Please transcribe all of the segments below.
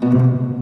Mm-hmm.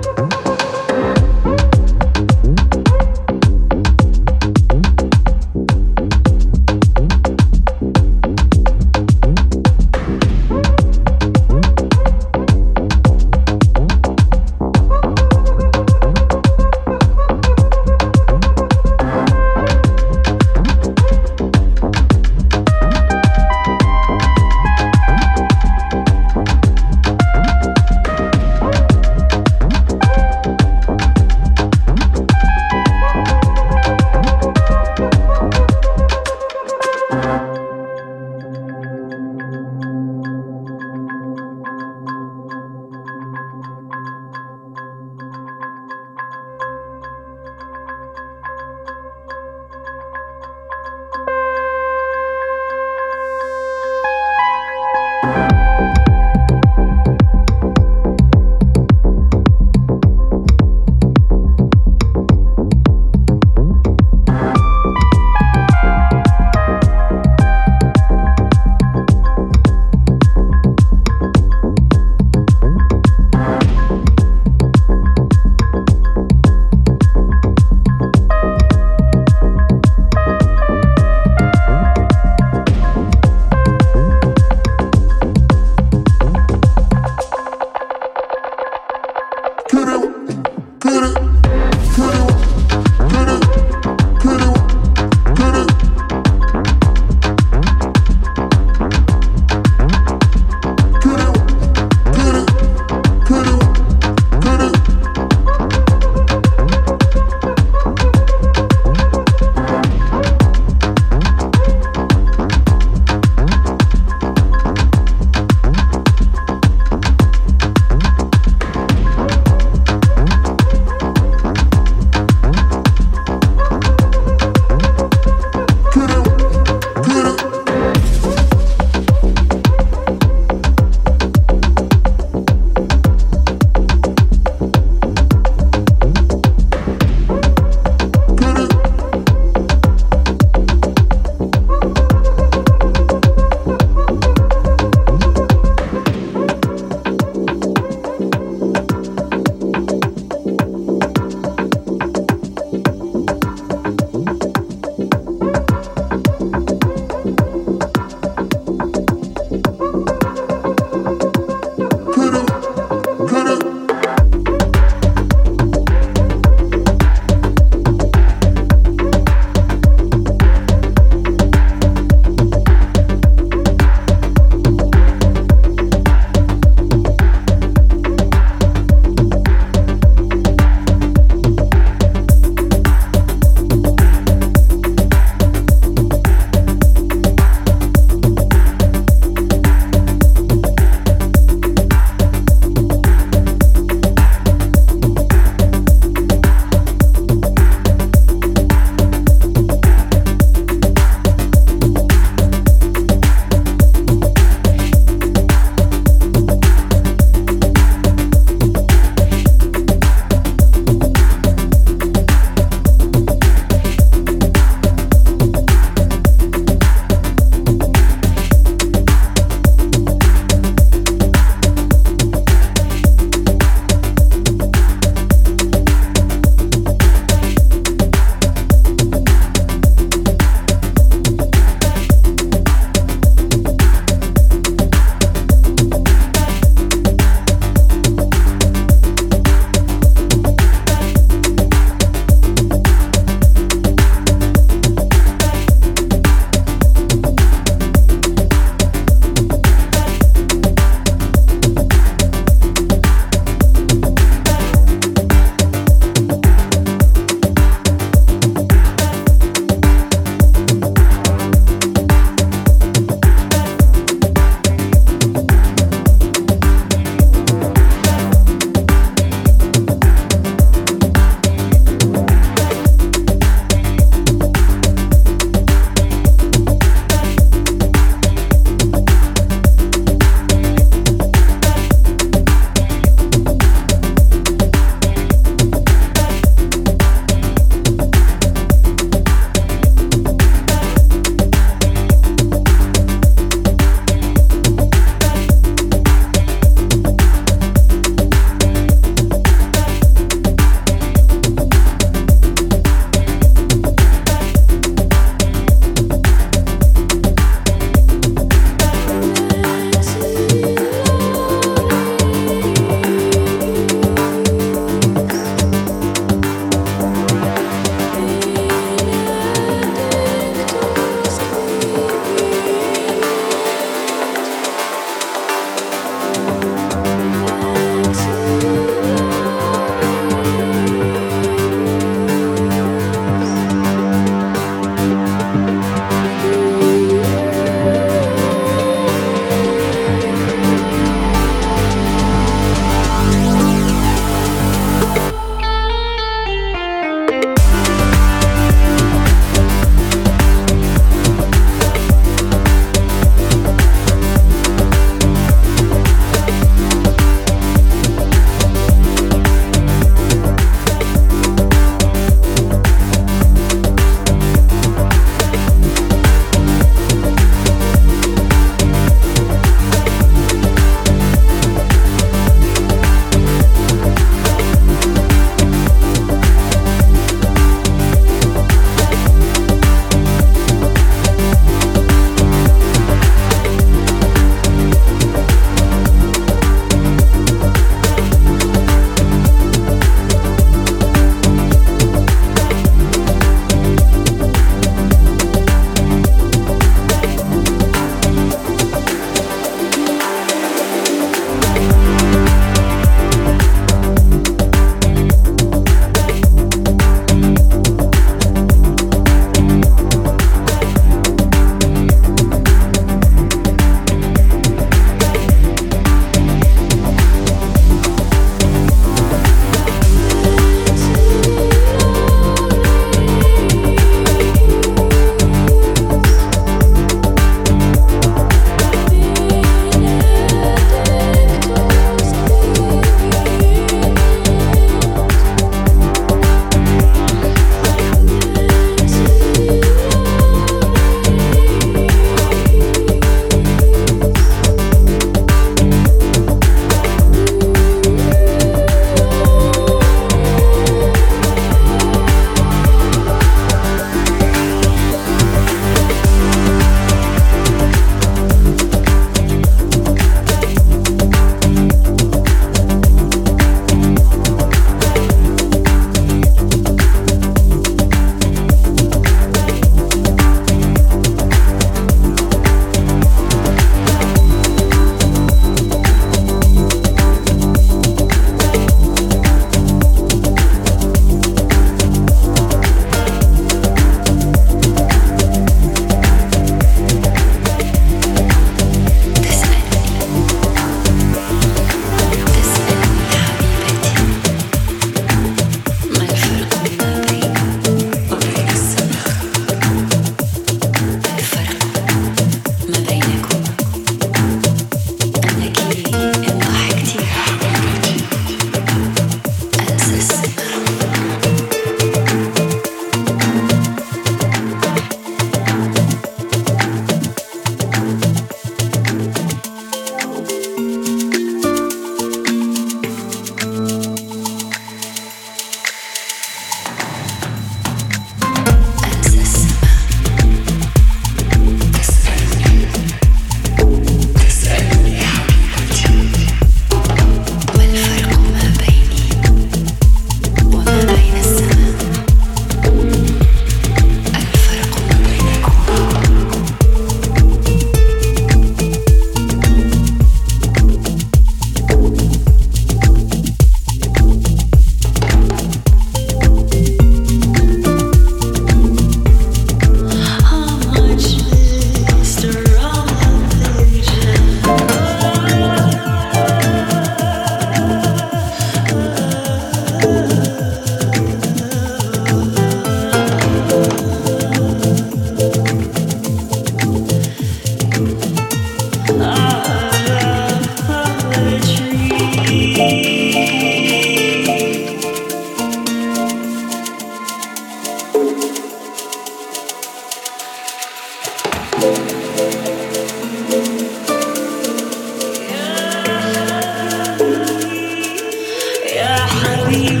we